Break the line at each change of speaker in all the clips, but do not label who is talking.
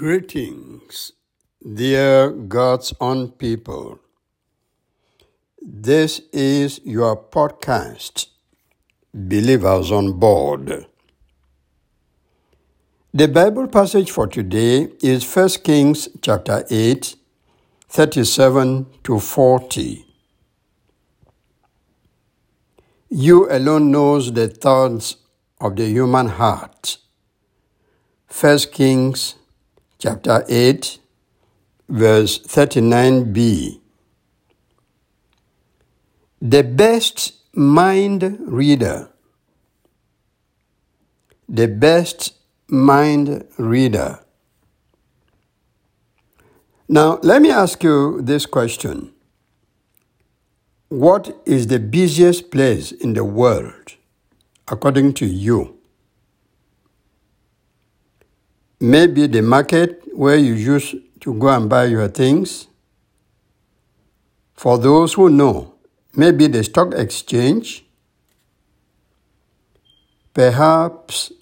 Greetings, dear God's own people. This is your podcast, Believers on Board. The Bible passage for today is 1 Kings chapter 8, 37 to 40. You alone knows the thoughts of the human heart. 1 Kings chapter 8, verse 39b. The best mind reader. The best mind reader. Now, let me ask you this question What is the busiest place in the world, according to you? Maybe the market where you used to go and buy your things. For those who know, maybe the stock exchange, perhaps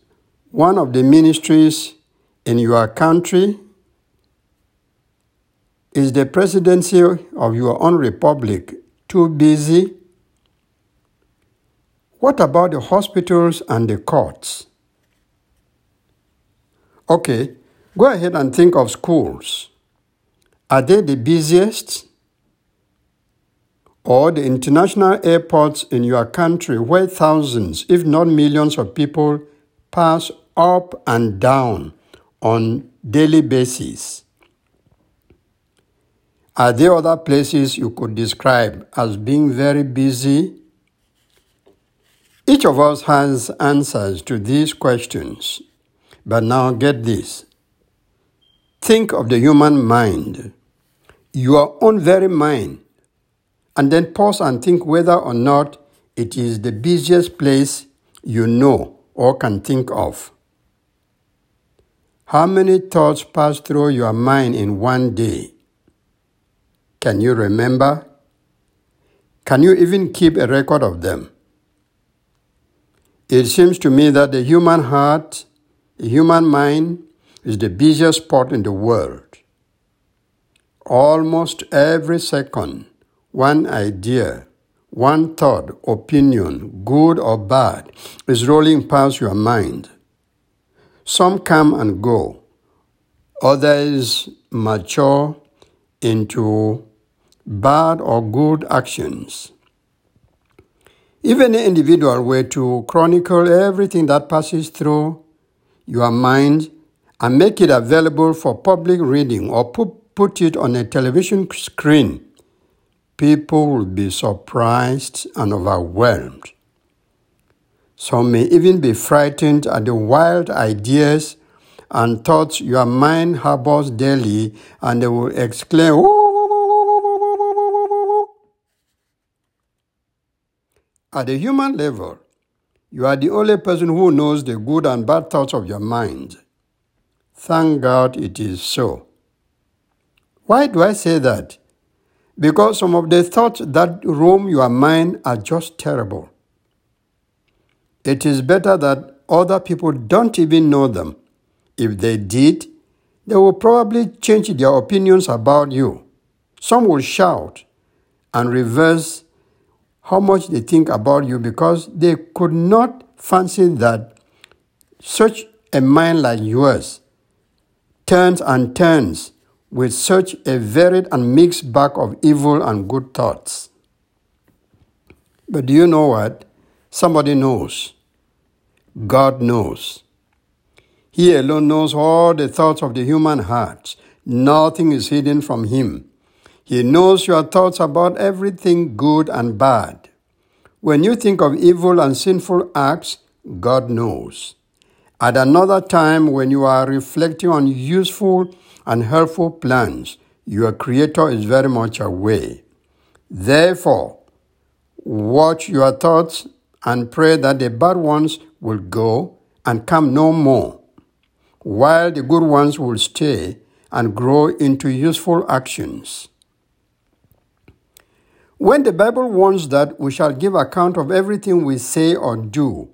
one of the ministries in your country is the presidency of your own republic too busy? What about the hospitals and the courts? Okay, go ahead and think of schools. Are they the busiest? Or the international airports in your country where thousands, if not millions of people pass up and down on daily basis? Are there other places you could describe as being very busy? Each of us has answers to these questions but now get this. Think of the human mind, your own very mind, and then pause and think whether or not it is the busiest place you know or can think of. How many thoughts pass through your mind in one day? Can you remember? Can you even keep a record of them? It seems to me that the human heart the human mind is the busiest spot in the world. Almost every second, one idea, one thought, opinion, good or bad, is rolling past your mind. Some come and go, others mature into bad or good actions. If an individual were to chronicle everything that passes through your mind and make it available for public reading or put, put it on a television screen, people will be surprised and overwhelmed. Some may even be frightened at the wild ideas and thoughts your mind harbors daily, and they will exclaim, At the human level, you are the only person who knows the good and bad thoughts of your mind. Thank God it is so. Why do I say that? Because some of the thoughts that roam your mind are just terrible. It is better that other people don't even know them. If they did, they will probably change their opinions about you. Some will shout and reverse how much they think about you because they could not fancy that such a mind like yours turns and turns with such a varied and mixed bag of evil and good thoughts. But do you know what? Somebody knows. God knows. He alone knows all the thoughts of the human heart. Nothing is hidden from Him. He knows your thoughts about everything good and bad. When you think of evil and sinful acts, God knows. At another time, when you are reflecting on useful and helpful plans, your Creator is very much aware. Therefore, watch your thoughts and pray that the bad ones will go and come no more, while the good ones will stay and grow into useful actions. When the Bible warns that we shall give account of everything we say or do,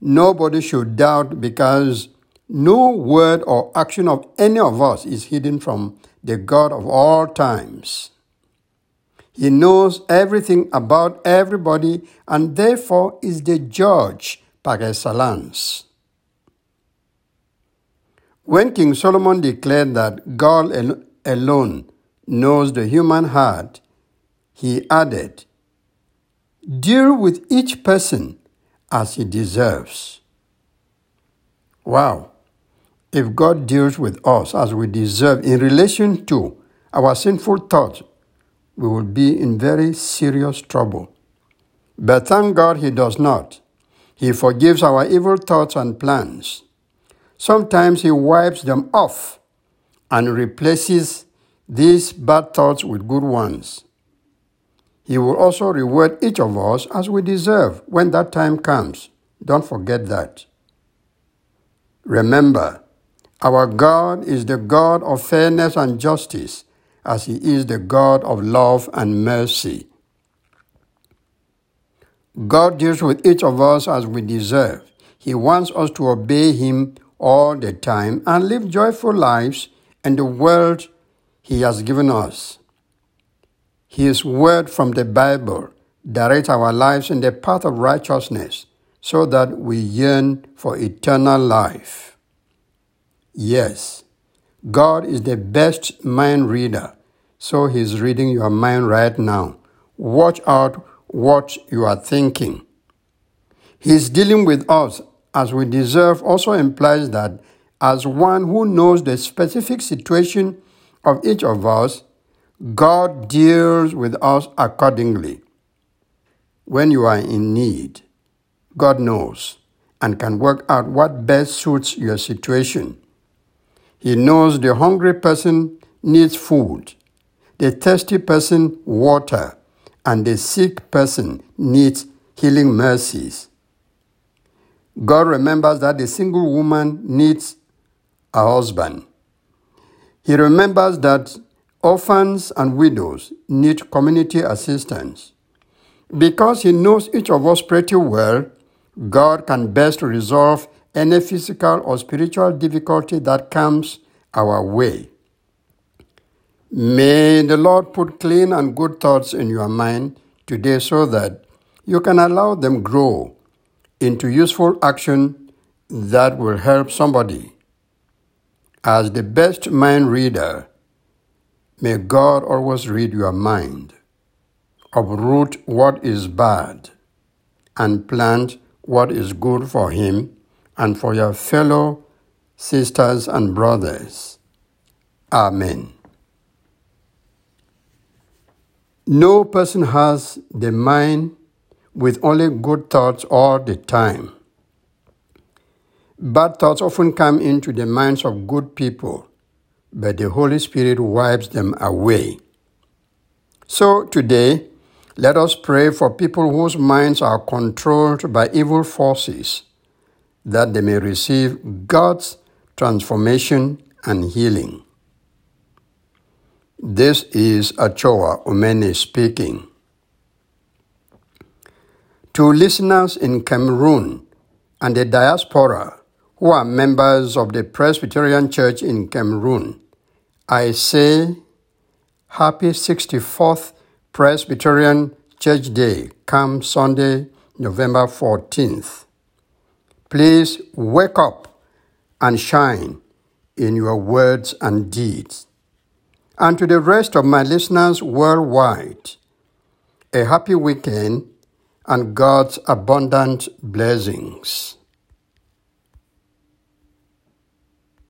nobody should doubt because No word or action of any of us is hidden from the God of all times. He knows everything about everybody and therefore is the judge par excellence. When King Solomon declared that God alone knows the human heart, he added, Deal with each person as he deserves. Wow. If God deals with us as we deserve in relation to our sinful thoughts, we will be in very serious trouble. But thank God he does not. He forgives our evil thoughts and plans. Sometimes he wipes them off and replaces these bad thoughts with good ones. He will also reward each of us as we deserve when that time comes. Don't forget that. Remember, our God is the God of fairness and justice, as He is the God of love and mercy. God deals with each of us as we deserve. He wants us to obey Him all the time and live joyful lives in the world He has given us. His word from the Bible directs our lives in the path of righteousness so that we yearn for eternal life. Yes, God is the best mind reader, so He's reading your mind right now. Watch out what you are thinking. His dealing with us as we deserve also implies that as one who knows the specific situation of each of us, God deals with us accordingly. When you are in need, God knows and can work out what best suits your situation. He knows the hungry person needs food, the thirsty person water, and the sick person needs healing mercies. God remembers that the single woman needs a husband. He remembers that orphans and widows need community assistance. Because He knows each of us pretty well, God can best resolve any physical or spiritual difficulty that comes our way. May the Lord put clean and good thoughts in your mind today so that you can allow them grow into useful action that will help somebody. As the best mind reader, may God always read your mind, uproot what is bad, and plant what is good for Him and for your fellow sisters and brothers. Amen. No person has the mind with only good thoughts all the time. Bad thoughts often come into the minds of good people, but the Holy Spirit wipes them away. So today, let us pray for people whose minds are controlled by evil forces, that they may receive God's transformation and healing. This is Achoa Umene speaking. To listeners in Cameroon and the diaspora who are members of the Presbyterian Church in Cameroon, I say Happy 64th Presbyterian Church Day come Sunday, November 14th. Please wake up and shine in your words and deeds and to the rest of my listeners worldwide, a happy weekend and God's abundant blessings.